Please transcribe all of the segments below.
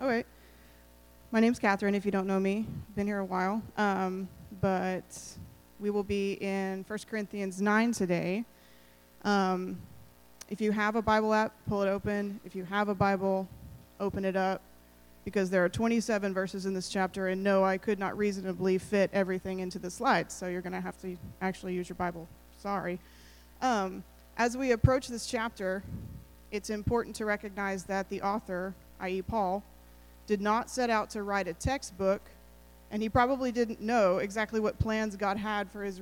All right. My name's Catherine, if you don't know me. Been here a while. Um, but we will be in 1 Corinthians 9 today. Um, if you have a Bible app, pull it open. If you have a Bible, open it up. Because there are 27 verses in this chapter, and no, I could not reasonably fit everything into the slides, so you're going to have to actually use your Bible. Sorry. Um, as we approach this chapter, it's important to recognize that the author, i.e., Paul, did not set out to write a textbook, and he probably didn't know exactly what plans God had for his,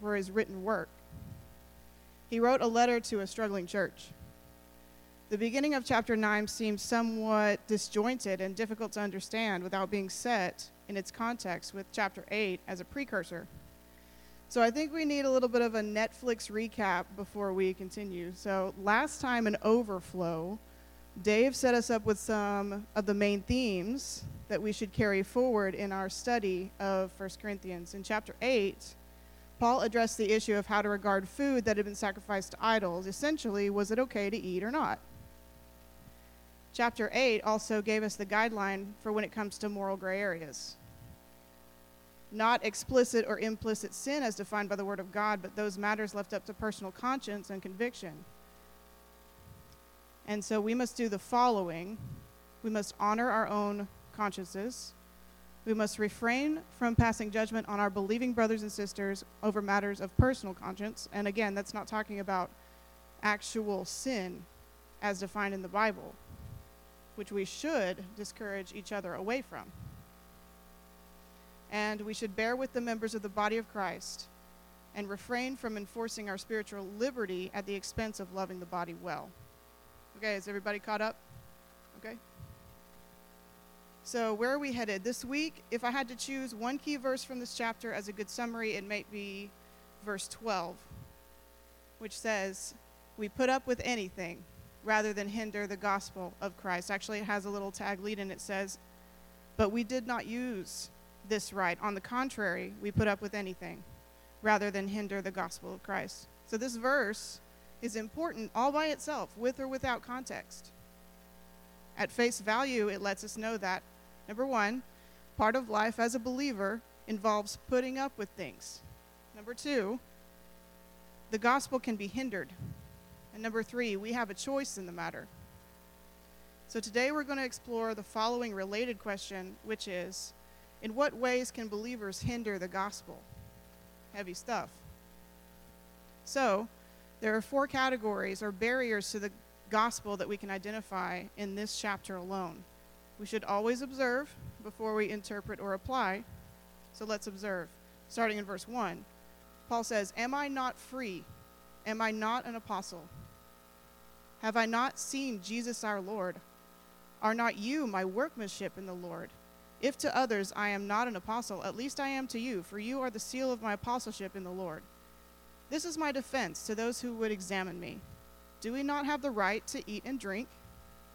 for his written work. He wrote a letter to a struggling church. The beginning of chapter 9 seems somewhat disjointed and difficult to understand without being set in its context with chapter 8 as a precursor. So I think we need a little bit of a Netflix recap before we continue. So last time in Overflow, Dave set us up with some of the main themes that we should carry forward in our study of 1 Corinthians. In chapter 8, Paul addressed the issue of how to regard food that had been sacrificed to idols. Essentially, was it okay to eat or not? Chapter 8 also gave us the guideline for when it comes to moral gray areas not explicit or implicit sin as defined by the Word of God, but those matters left up to personal conscience and conviction. And so we must do the following we must honor our own consciences. We must refrain from passing judgment on our believing brothers and sisters over matters of personal conscience. And again, that's not talking about actual sin as defined in the Bible, which we should discourage each other away from and we should bear with the members of the body of Christ and refrain from enforcing our spiritual liberty at the expense of loving the body well. Okay, is everybody caught up? Okay. So, where are we headed? This week, if I had to choose one key verse from this chapter as a good summary, it might be verse 12, which says, We put up with anything rather than hinder the gospel of Christ. Actually, it has a little tag lead and it says, But we did not use this right. On the contrary, we put up with anything rather than hinder the gospel of Christ. So this verse is important all by itself, with or without context. At face value, it lets us know that, number one, part of life as a believer involves putting up with things. Number two, the gospel can be hindered. And number three, we have a choice in the matter. So today we're going to explore the following related question, which is in what ways can believers hinder the gospel? Heavy stuff. So, there are four categories or barriers to the gospel that we can identify in this chapter alone. We should always observe before we interpret or apply. So let's observe. Starting in verse 1, Paul says, Am I not free? Am I not an apostle? Have I not seen Jesus our Lord? Are not you my workmanship in the Lord? If to others I am not an apostle, at least I am to you, for you are the seal of my apostleship in the Lord. This is my defense to those who would examine me. Do we not have the right to eat and drink?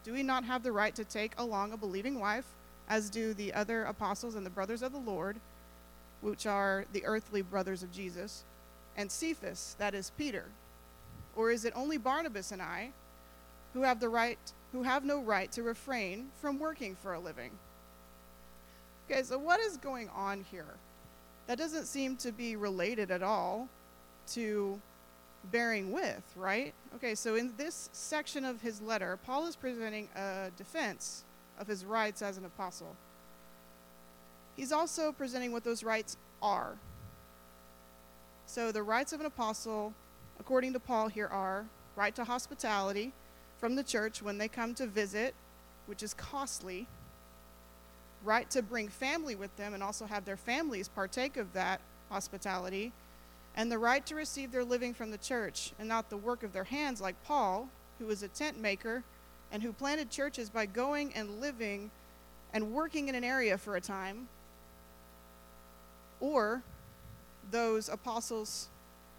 Do we not have the right to take along a believing wife, as do the other apostles and the brothers of the Lord, which are the earthly brothers of Jesus, and Cephas, that is Peter? Or is it only Barnabas and I who have the right who have no right to refrain from working for a living? Okay, so what is going on here? That doesn't seem to be related at all to bearing with, right? Okay, so in this section of his letter, Paul is presenting a defense of his rights as an apostle. He's also presenting what those rights are. So the rights of an apostle, according to Paul, here are right to hospitality from the church when they come to visit, which is costly, right to bring family with them and also have their families partake of that hospitality, and the right to receive their living from the church and not the work of their hands, like Paul, who was a tent maker and who planted churches by going and living and working in an area for a time, or those apostles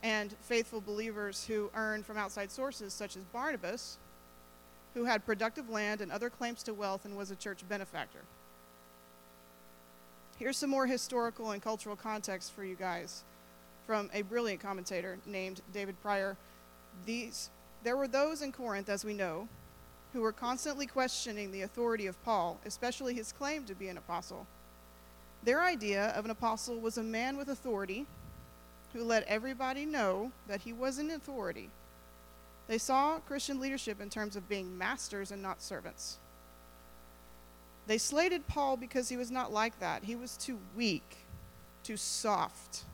and faithful believers who earned from outside sources, such as Barnabas, who had productive land and other claims to wealth and was a church benefactor. Here's some more historical and cultural context for you guys from a brilliant commentator named David Prior. These, there were those in Corinth, as we know, who were constantly questioning the authority of Paul, especially his claim to be an apostle. Their idea of an apostle was a man with authority who let everybody know that he was an authority. They saw Christian leadership in terms of being masters and not servants. They slated Paul because he was not like that. He was too weak, too soft,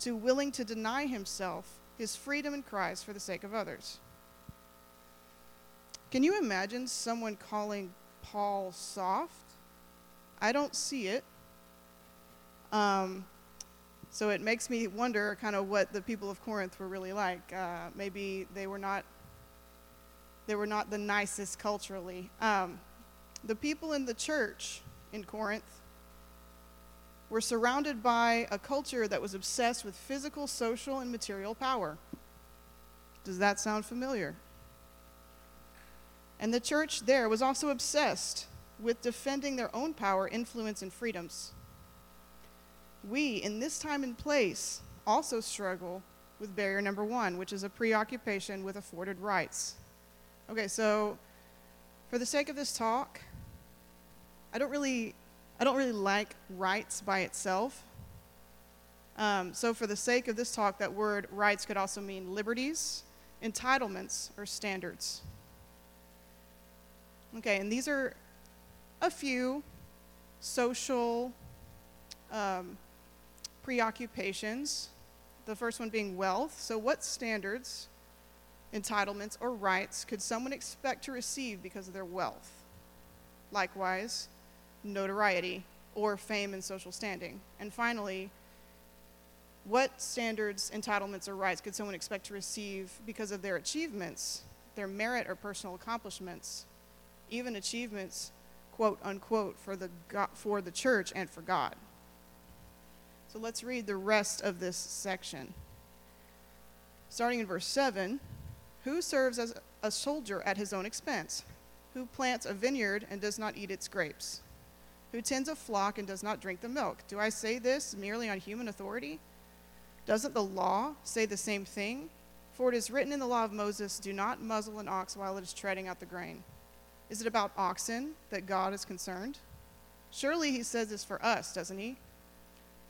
too willing to deny himself his freedom in Christ for the sake of others. Can you imagine someone calling Paul soft? I don't see it. Um, so it makes me wonder kind of what the people of Corinth were really like. Uh, maybe they were not they were not the nicest culturally. Um, the people in the church in Corinth were surrounded by a culture that was obsessed with physical, social, and material power. Does that sound familiar? And the church there was also obsessed with defending their own power, influence, and freedoms. We, in this time and place, also struggle with barrier number one, which is a preoccupation with afforded rights. Okay, so for the sake of this talk, I don't really, I don't really like rights by itself. Um, so for the sake of this talk, that word rights could also mean liberties, entitlements, or standards. Okay, and these are a few social um, preoccupations. The first one being wealth. So, what standards, entitlements, or rights could someone expect to receive because of their wealth? Likewise, notoriety or fame and social standing. And finally, what standards, entitlements, or rights could someone expect to receive because of their achievements, their merit or personal accomplishments, even achievements, quote unquote, for the, for the church and for God. So let's read the rest of this section. Starting in verse 7 Who serves as a soldier at his own expense? Who plants a vineyard and does not eat its grapes? Who tends a flock and does not drink the milk? Do I say this merely on human authority? Doesn't the law say the same thing? For it is written in the law of Moses do not muzzle an ox while it is treading out the grain. Is it about oxen that God is concerned? Surely he says this for us, doesn't he?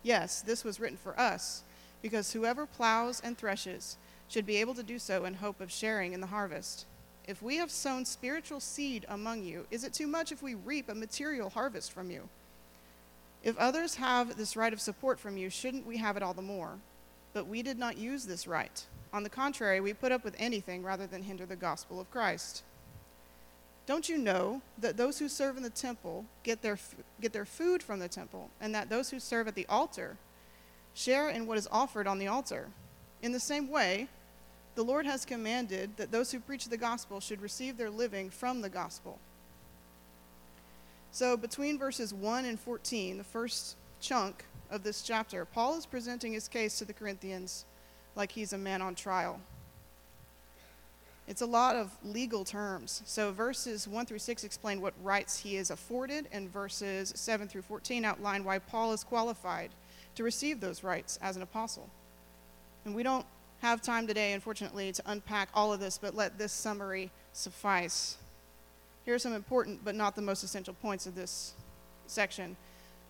Yes, this was written for us, because whoever plows and threshes should be able to do so in hope of sharing in the harvest. If we have sown spiritual seed among you, is it too much if we reap a material harvest from you? If others have this right of support from you, shouldn't we have it all the more? But we did not use this right. On the contrary, we put up with anything rather than hinder the gospel of Christ. Don't you know that those who serve in the temple get their, get their food from the temple, and that those who serve at the altar share in what is offered on the altar? In the same way, the Lord has commanded that those who preach the gospel should receive their living from the gospel. So, between verses 1 and 14, the first chunk of this chapter, Paul is presenting his case to the Corinthians like he's a man on trial. It's a lot of legal terms. So verses 1 through 6 explain what rights he is afforded, and verses 7 through 14 outline why Paul is qualified to receive those rights as an apostle. And we don't have time today, unfortunately, to unpack all of this, but let this summary suffice. Here are some important but not the most essential points of this section.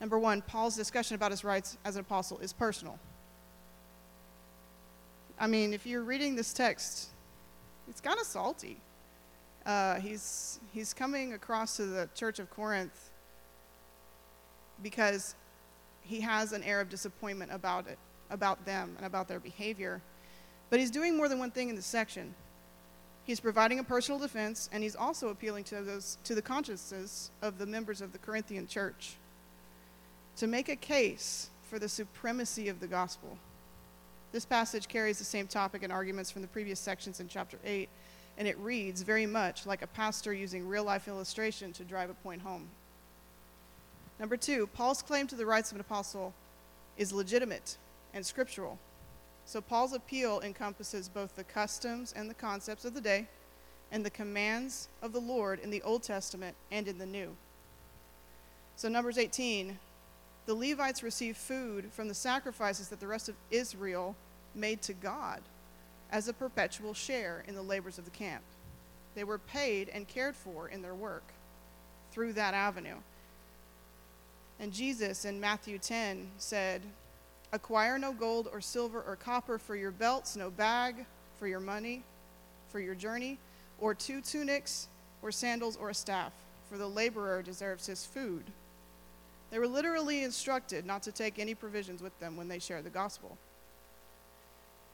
Number one, Paul's discussion about his rights as an apostle is personal. I mean, if you're reading this text, it's kind of salty. Uh, he's, he's coming across to the church of Corinth because he has an air of disappointment about it, about them, and about their behavior. But he's doing more than one thing in this section. He's providing a personal defense, and he's also appealing to, those, to the consciences of the members of the Corinthian church to make a case for the supremacy of the gospel. This passage carries the same topic and arguments from the previous sections in chapter 8, and it reads very much like a pastor using real life illustration to drive a point home. Number two, Paul's claim to the rights of an apostle is legitimate and scriptural. So Paul's appeal encompasses both the customs and the concepts of the day and the commands of the Lord in the Old Testament and in the New. So, Numbers 18 the Levites received food from the sacrifices that the rest of Israel made to God as a perpetual share in the labors of the camp. They were paid and cared for in their work through that avenue. And Jesus in Matthew 10 said, Acquire no gold or silver or copper for your belts, no bag for your money, for your journey, or two tunics, or sandals, or a staff, for the laborer deserves his food. They were literally instructed not to take any provisions with them when they shared the gospel.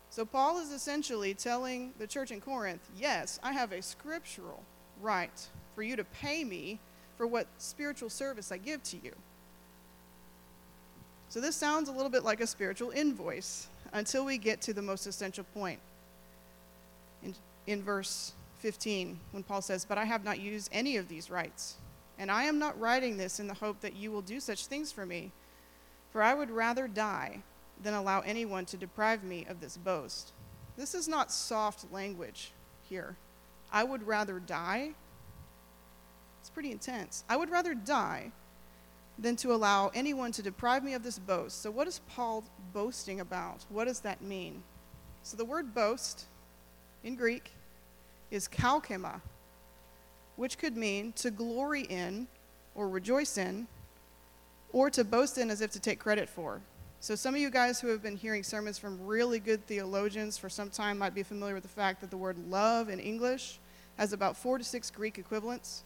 So Paul is essentially telling the church in Corinth, yes, I have a scriptural right for you to pay me for what spiritual service I give to you. So this sounds a little bit like a spiritual invoice until we get to the most essential point. In, in verse 15, when Paul says, But I have not used any of these rights, and I am not writing this in the hope that you will do such things for me, for I would rather die than allow anyone to deprive me of this boast. This is not soft language here. I would rather die. It's pretty intense. I would rather die than to allow anyone to deprive me of this boast. So, what is Paul boasting about? What does that mean? So, the word boast in Greek is kauchema, which could mean to glory in or rejoice in, or to boast in as if to take credit for. So, some of you guys who have been hearing sermons from really good theologians for some time might be familiar with the fact that the word love in English has about four to six Greek equivalents,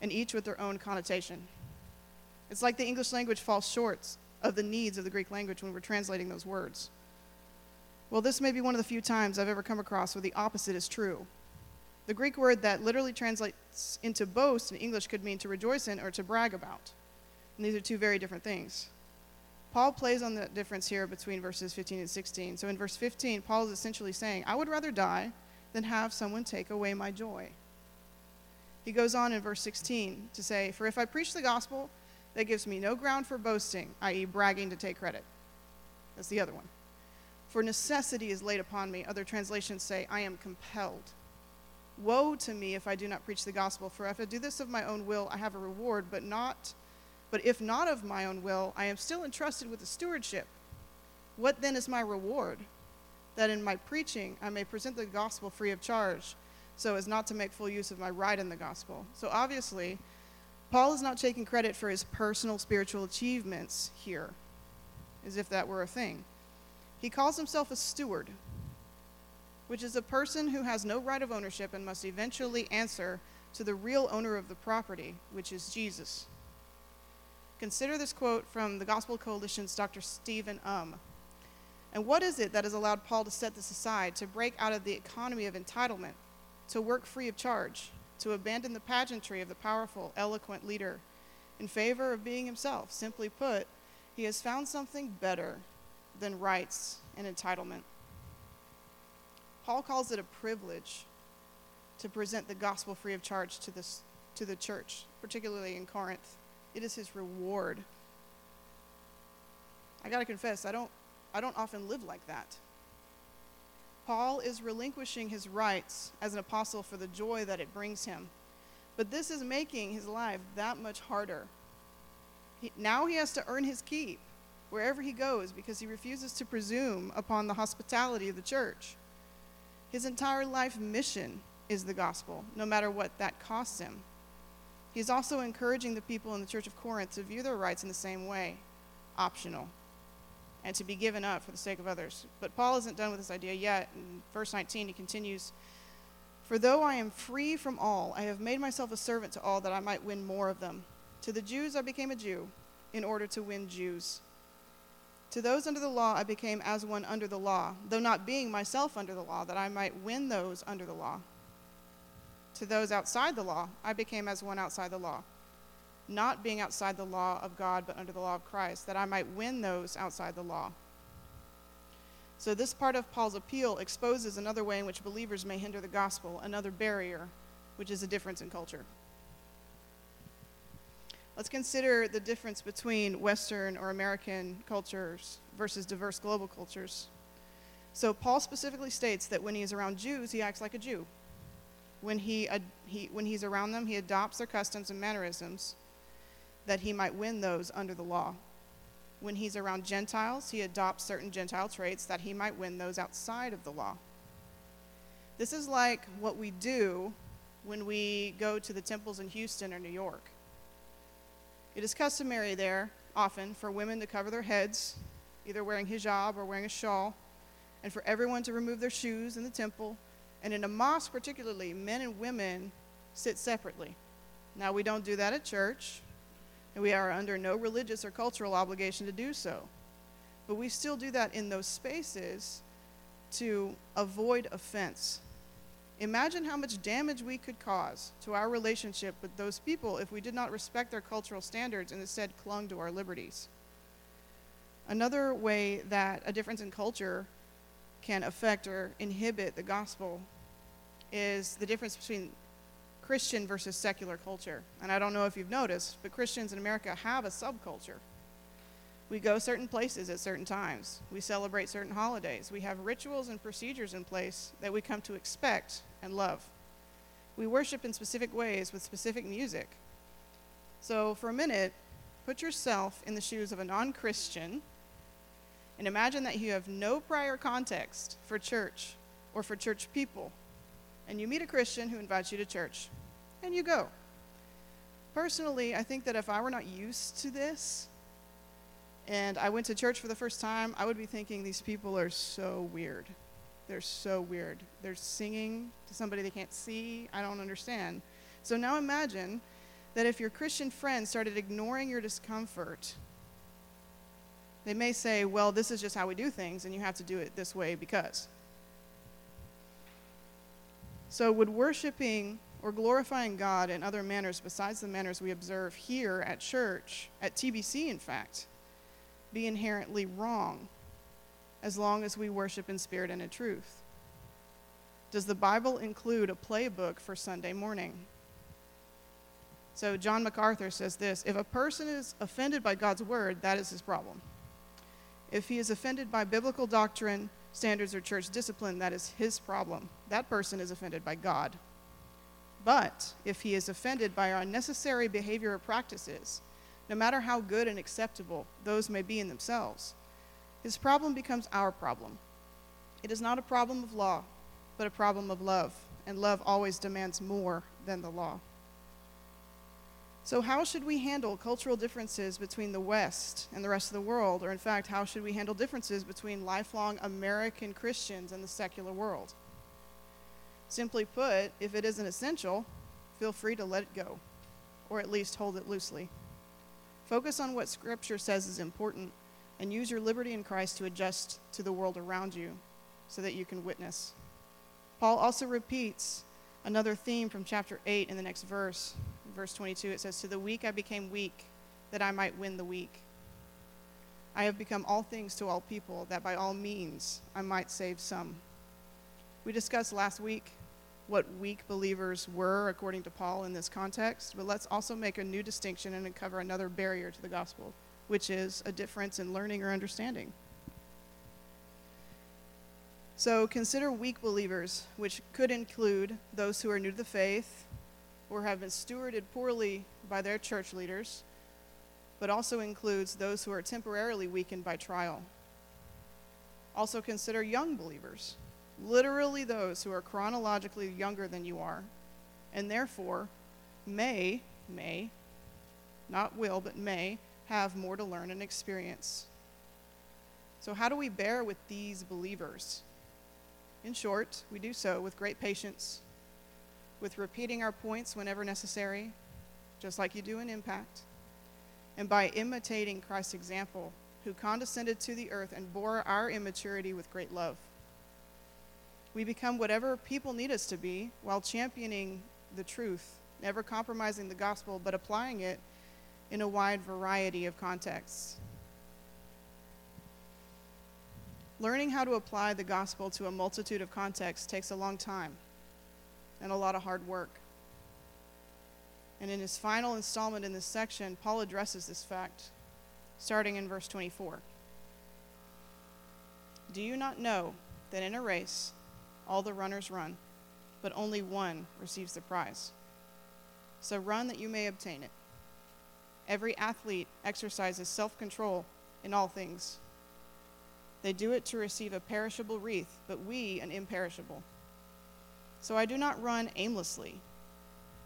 and each with their own connotation. It's like the English language falls short of the needs of the Greek language when we're translating those words. Well, this may be one of the few times I've ever come across where the opposite is true. The Greek word that literally translates into boast in English could mean to rejoice in or to brag about. And these are two very different things. Paul plays on the difference here between verses 15 and 16. So in verse 15, Paul is essentially saying, I would rather die than have someone take away my joy. He goes on in verse 16 to say, For if I preach the gospel, that gives me no ground for boasting, i.e., bragging to take credit. That's the other one. For necessity is laid upon me. Other translations say, I am compelled. Woe to me if I do not preach the gospel, for if I do this of my own will, I have a reward, but not but if not of my own will, I am still entrusted with the stewardship. What then is my reward? That in my preaching I may present the gospel free of charge, so as not to make full use of my right in the gospel. So obviously, Paul is not taking credit for his personal spiritual achievements here, as if that were a thing. He calls himself a steward, which is a person who has no right of ownership and must eventually answer to the real owner of the property, which is Jesus. Consider this quote from the Gospel Coalition's Dr. Stephen Um. And what is it that has allowed Paul to set this aside, to break out of the economy of entitlement, to work free of charge, to abandon the pageantry of the powerful, eloquent leader in favor of being himself? Simply put, he has found something better than rights and entitlement. Paul calls it a privilege to present the gospel free of charge to, this, to the church, particularly in Corinth. It is his reward. I got to confess, I don't, I don't often live like that. Paul is relinquishing his rights as an apostle for the joy that it brings him. But this is making his life that much harder. He, now he has to earn his keep wherever he goes because he refuses to presume upon the hospitality of the church. His entire life mission is the gospel, no matter what that costs him. He's also encouraging the people in the Church of Corinth to view their rights in the same way optional and to be given up for the sake of others. But Paul isn't done with this idea yet. In verse 19, he continues For though I am free from all, I have made myself a servant to all that I might win more of them. To the Jews I became a Jew in order to win Jews. To those under the law I became as one under the law, though not being myself under the law, that I might win those under the law. To those outside the law, I became as one outside the law, not being outside the law of God, but under the law of Christ, that I might win those outside the law. So, this part of Paul's appeal exposes another way in which believers may hinder the gospel, another barrier, which is a difference in culture. Let's consider the difference between Western or American cultures versus diverse global cultures. So, Paul specifically states that when he is around Jews, he acts like a Jew. When, he, he, when he's around them, he adopts their customs and mannerisms that he might win those under the law. When he's around Gentiles, he adopts certain Gentile traits that he might win those outside of the law. This is like what we do when we go to the temples in Houston or New York. It is customary there, often, for women to cover their heads, either wearing hijab or wearing a shawl, and for everyone to remove their shoes in the temple. And in a mosque, particularly, men and women sit separately. Now, we don't do that at church, and we are under no religious or cultural obligation to do so. But we still do that in those spaces to avoid offense. Imagine how much damage we could cause to our relationship with those people if we did not respect their cultural standards and instead clung to our liberties. Another way that a difference in culture can affect or inhibit the gospel is the difference between Christian versus secular culture. And I don't know if you've noticed, but Christians in America have a subculture. We go certain places at certain times. We celebrate certain holidays. We have rituals and procedures in place that we come to expect and love. We worship in specific ways with specific music. So, for a minute, put yourself in the shoes of a non Christian and imagine that you have no prior context for church or for church people. And you meet a Christian who invites you to church, and you go. Personally, I think that if I were not used to this, and I went to church for the first time, I would be thinking these people are so weird. They're so weird. They're singing to somebody they can't see. I don't understand. So now imagine that if your Christian friends started ignoring your discomfort they may say, well, this is just how we do things, and you have to do it this way because. So, would worshiping or glorifying God in other manners besides the manners we observe here at church, at TBC, in fact, be inherently wrong as long as we worship in spirit and in truth? Does the Bible include a playbook for Sunday morning? So, John MacArthur says this if a person is offended by God's word, that is his problem. If he is offended by biblical doctrine, standards, or church discipline, that is his problem. That person is offended by God. But if he is offended by our unnecessary behavior or practices, no matter how good and acceptable those may be in themselves, his problem becomes our problem. It is not a problem of law, but a problem of love, and love always demands more than the law. So, how should we handle cultural differences between the West and the rest of the world? Or, in fact, how should we handle differences between lifelong American Christians and the secular world? Simply put, if it isn't essential, feel free to let it go, or at least hold it loosely. Focus on what Scripture says is important, and use your liberty in Christ to adjust to the world around you so that you can witness. Paul also repeats another theme from chapter 8 in the next verse verse 22, it says, To the weak I became weak, that I might win the weak. I have become all things to all people, that by all means I might save some. We discussed last week what weak believers were according to Paul in this context, but let's also make a new distinction and uncover another barrier to the gospel, which is a difference in learning or understanding. So consider weak believers, which could include those who are new to the faith, or have been stewarded poorly by their church leaders, but also includes those who are temporarily weakened by trial. Also consider young believers, literally those who are chronologically younger than you are, and therefore may, may, not will, but may, have more to learn and experience. So, how do we bear with these believers? In short, we do so with great patience with repeating our points whenever necessary, just like you do in Impact, and by imitating Christ's example, who condescended to the earth and bore our immaturity with great love. We become whatever people need us to be while championing the truth, never compromising the gospel, but applying it in a wide variety of contexts. Learning how to apply the gospel to a multitude of contexts takes a long time and a lot of hard work. And in his final installment in this section, Paul addresses this fact, starting in verse 24. Do you not know that in a race all the runners run, but only one receives the prize? So run that you may obtain it. Every athlete exercises self control in all things. They do it to receive a perishable wreath, but we an imperishable. So I do not run aimlessly.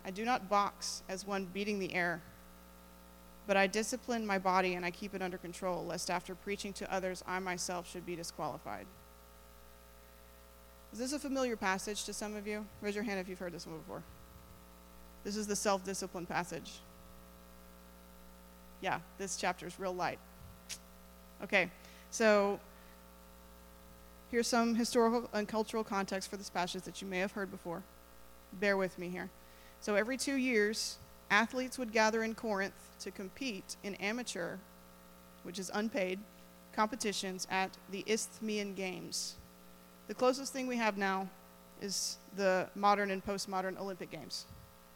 I do not box as one beating the air, but I discipline my body and I keep it under control, lest after preaching to others, I myself should be disqualified. Is this a familiar passage to some of you? Raise your hand if you've heard this one before. This is the self discipline passage. Yeah, this chapter is real light. Okay, so here's some historical and cultural context for this passage that you may have heard before. Bear with me here. So every two years, athletes would gather in Corinth to compete in amateur, which is unpaid, competitions at the Isthmian Games. The closest thing we have now is the modern and postmodern Olympic Games.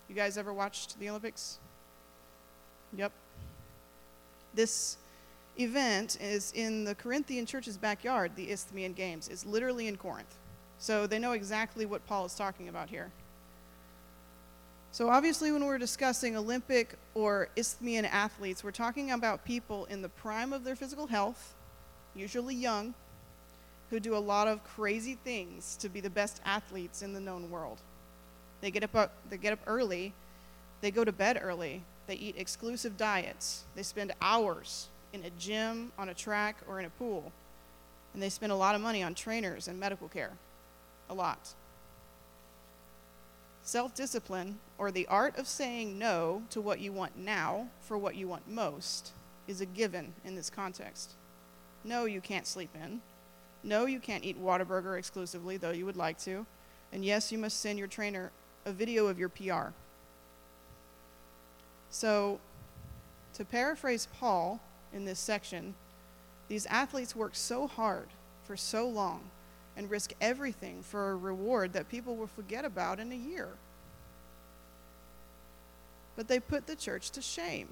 You guys ever watched the Olympics? Yep. This event is in the Corinthian church's backyard, the Isthmian Games. It's literally in Corinth. So they know exactly what Paul is talking about here. So, obviously, when we're discussing Olympic or Isthmian athletes, we're talking about people in the prime of their physical health, usually young, who do a lot of crazy things to be the best athletes in the known world. They get up, uh, they get up early, they go to bed early, they eat exclusive diets, they spend hours in a gym, on a track, or in a pool, and they spend a lot of money on trainers and medical care. A lot. Self discipline, or the art of saying no to what you want now for what you want most, is a given in this context. No, you can't sleep in. No, you can't eat Whataburger exclusively, though you would like to. And yes, you must send your trainer a video of your PR. So, to paraphrase Paul in this section, these athletes work so hard for so long and risk everything for a reward that people will forget about in a year. But they put the church to shame.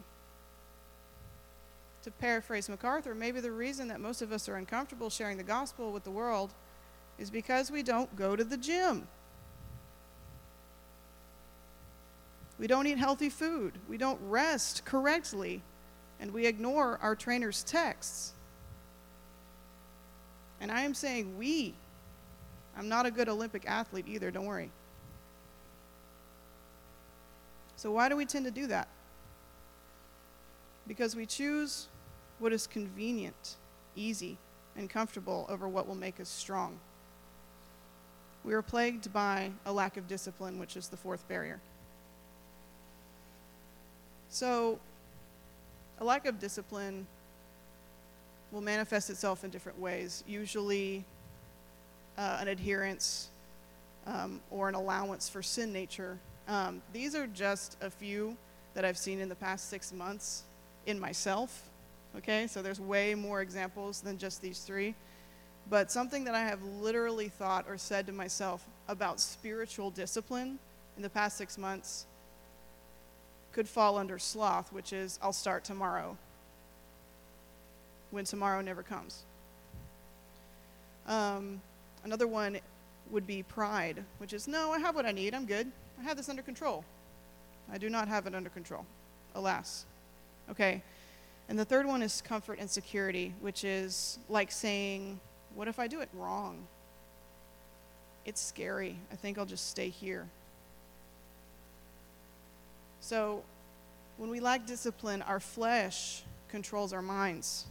To paraphrase MacArthur, maybe the reason that most of us are uncomfortable sharing the gospel with the world is because we don't go to the gym. We don't eat healthy food. We don't rest correctly. And we ignore our trainer's texts. And I am saying we. I'm not a good Olympic athlete either, don't worry. So, why do we tend to do that? Because we choose what is convenient, easy, and comfortable over what will make us strong. We are plagued by a lack of discipline, which is the fourth barrier. So, a lack of discipline will manifest itself in different ways, usually uh, an adherence um, or an allowance for sin nature. Um, these are just a few that I've seen in the past six months in myself. Okay, so there's way more examples than just these three. But something that I have literally thought or said to myself about spiritual discipline in the past six months could fall under sloth, which is I'll start tomorrow when tomorrow never comes. Um, another one would be pride, which is no, I have what I need, I'm good, I have this under control. I do not have it under control, alas. Okay. And the third one is comfort and security, which is like saying, what if I do it wrong? It's scary. I think I'll just stay here. So, when we lack discipline, our flesh controls our minds.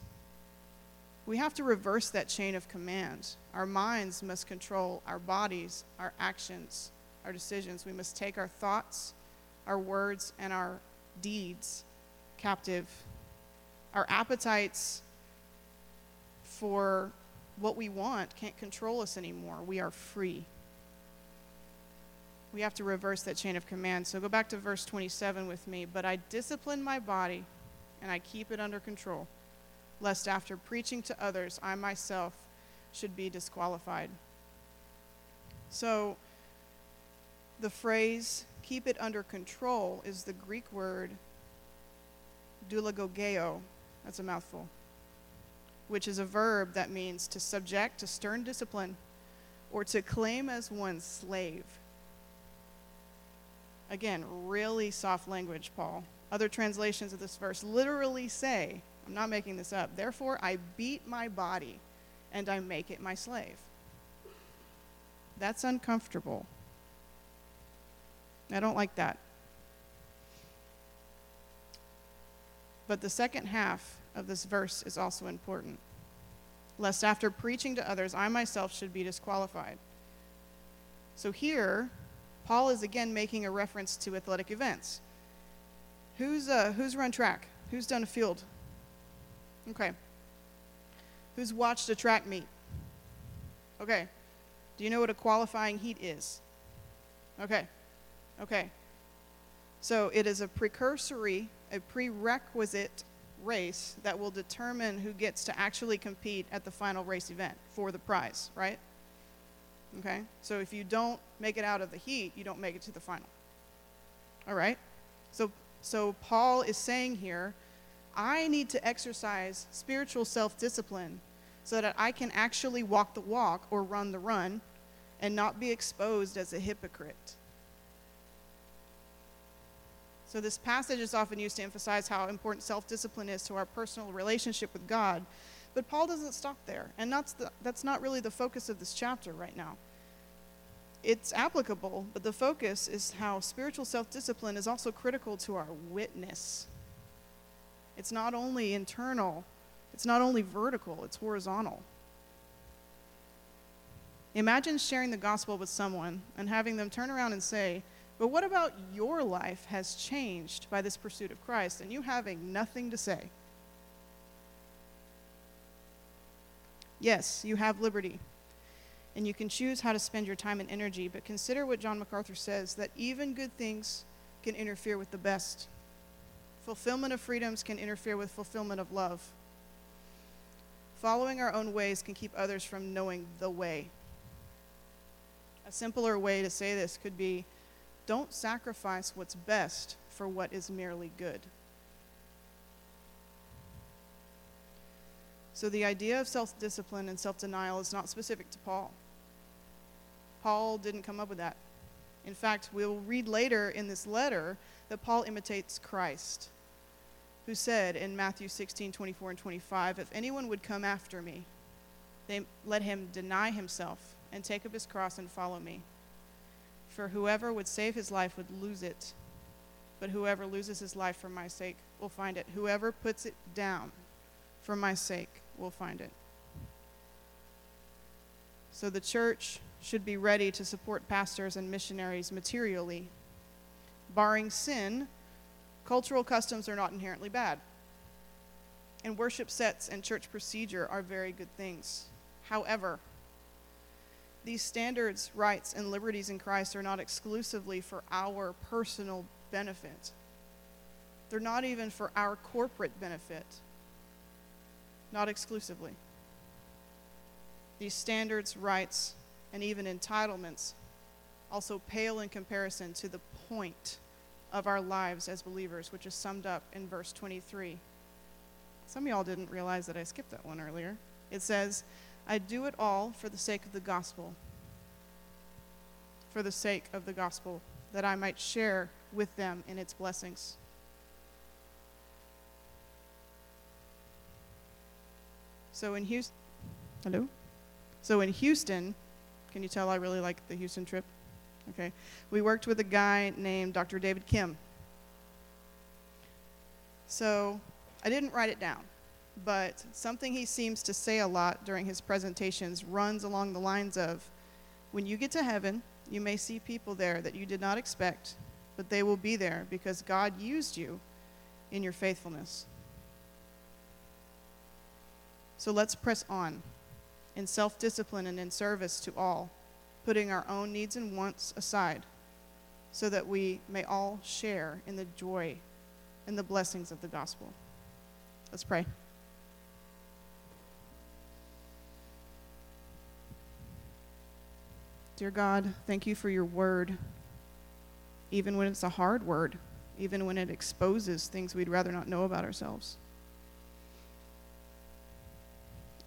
We have to reverse that chain of command. Our minds must control our bodies, our actions, our decisions. We must take our thoughts, our words, and our deeds captive. Our appetites for what we want can't control us anymore. We are free we have to reverse that chain of command. So go back to verse 27 with me. But I discipline my body and I keep it under control, lest after preaching to others, I myself should be disqualified. So the phrase keep it under control is the Greek word doulagogeo. That's a mouthful. Which is a verb that means to subject to stern discipline or to claim as one's slave. Again, really soft language, Paul. Other translations of this verse literally say, I'm not making this up, therefore I beat my body and I make it my slave. That's uncomfortable. I don't like that. But the second half of this verse is also important. Lest after preaching to others, I myself should be disqualified. So here, Paul is again making a reference to athletic events. Who's, uh, who's run track? Who's done a field? Okay. Who's watched a track meet? Okay. Do you know what a qualifying heat is? Okay. Okay. So it is a precursory, a prerequisite race that will determine who gets to actually compete at the final race event for the prize, right? Okay? So if you don't make it out of the heat, you don't make it to the final. All right? So so Paul is saying here, I need to exercise spiritual self-discipline so that I can actually walk the walk or run the run and not be exposed as a hypocrite. So, this passage is often used to emphasize how important self discipline is to our personal relationship with God. But Paul doesn't stop there. And that's, the, that's not really the focus of this chapter right now. It's applicable, but the focus is how spiritual self discipline is also critical to our witness. It's not only internal, it's not only vertical, it's horizontal. Imagine sharing the gospel with someone and having them turn around and say, But what about your life has changed by this pursuit of Christ? And you having nothing to say. Yes, you have liberty. And you can choose how to spend your time and energy, but consider what John MacArthur says that even good things can interfere with the best. Fulfillment of freedoms can interfere with fulfillment of love. Following our own ways can keep others from knowing the way. A simpler way to say this could be don't sacrifice what's best for what is merely good. So the idea of self discipline and self denial is not specific to Paul. Paul didn't come up with that. In fact, we'll read later in this letter that Paul imitates Christ, who said in Matthew 16 24 and 25, If anyone would come after me, they, let him deny himself and take up his cross and follow me. For whoever would save his life would lose it, but whoever loses his life for my sake will find it. Whoever puts it down for my sake will find it. So the church should be ready to support pastors and missionaries materially. Barring sin, cultural customs are not inherently bad. And worship sets and church procedure are very good things. However, these standards, rights, and liberties in Christ are not exclusively for our personal benefit. They're not even for our corporate benefit. Not exclusively. These standards, rights, and even entitlements also pale in comparison to the point of our lives as believers, which is summed up in verse 23. Some of y'all didn't realize that I skipped that one earlier. It says, I do it all for the sake of the gospel. For the sake of the gospel, that I might share with them in its blessings. So in Houston, hello? So in Houston, can you tell I really like the Houston trip? Okay. We worked with a guy named Dr. David Kim. So I didn't write it down but something he seems to say a lot during his presentations runs along the lines of when you get to heaven, you may see people there that you did not expect, but they will be there because God used you in your faithfulness. So let's press on in self discipline and in service to all, putting our own needs and wants aside so that we may all share in the joy and the blessings of the gospel. Let's pray. Dear God, thank you for your word, even when it's a hard word, even when it exposes things we'd rather not know about ourselves.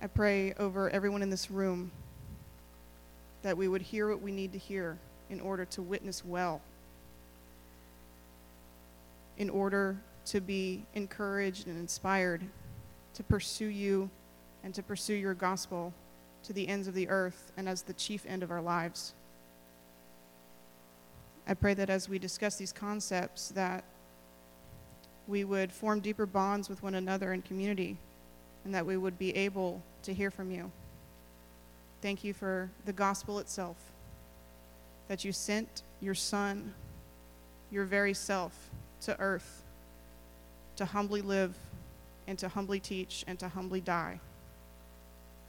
I pray over everyone in this room that we would hear what we need to hear in order to witness well, in order to be encouraged and inspired to pursue you and to pursue your gospel to the ends of the earth and as the chief end of our lives. I pray that as we discuss these concepts that we would form deeper bonds with one another in community, and that we would be able to hear from you. Thank you for the gospel itself, that you sent your Son, your very self, to earth to humbly live and to humbly teach and to humbly die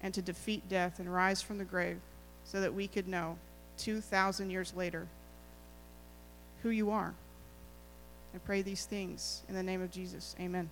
and to defeat death and rise from the grave so that we could know 2,000 years later who you are. I pray these things in the name of Jesus. Amen.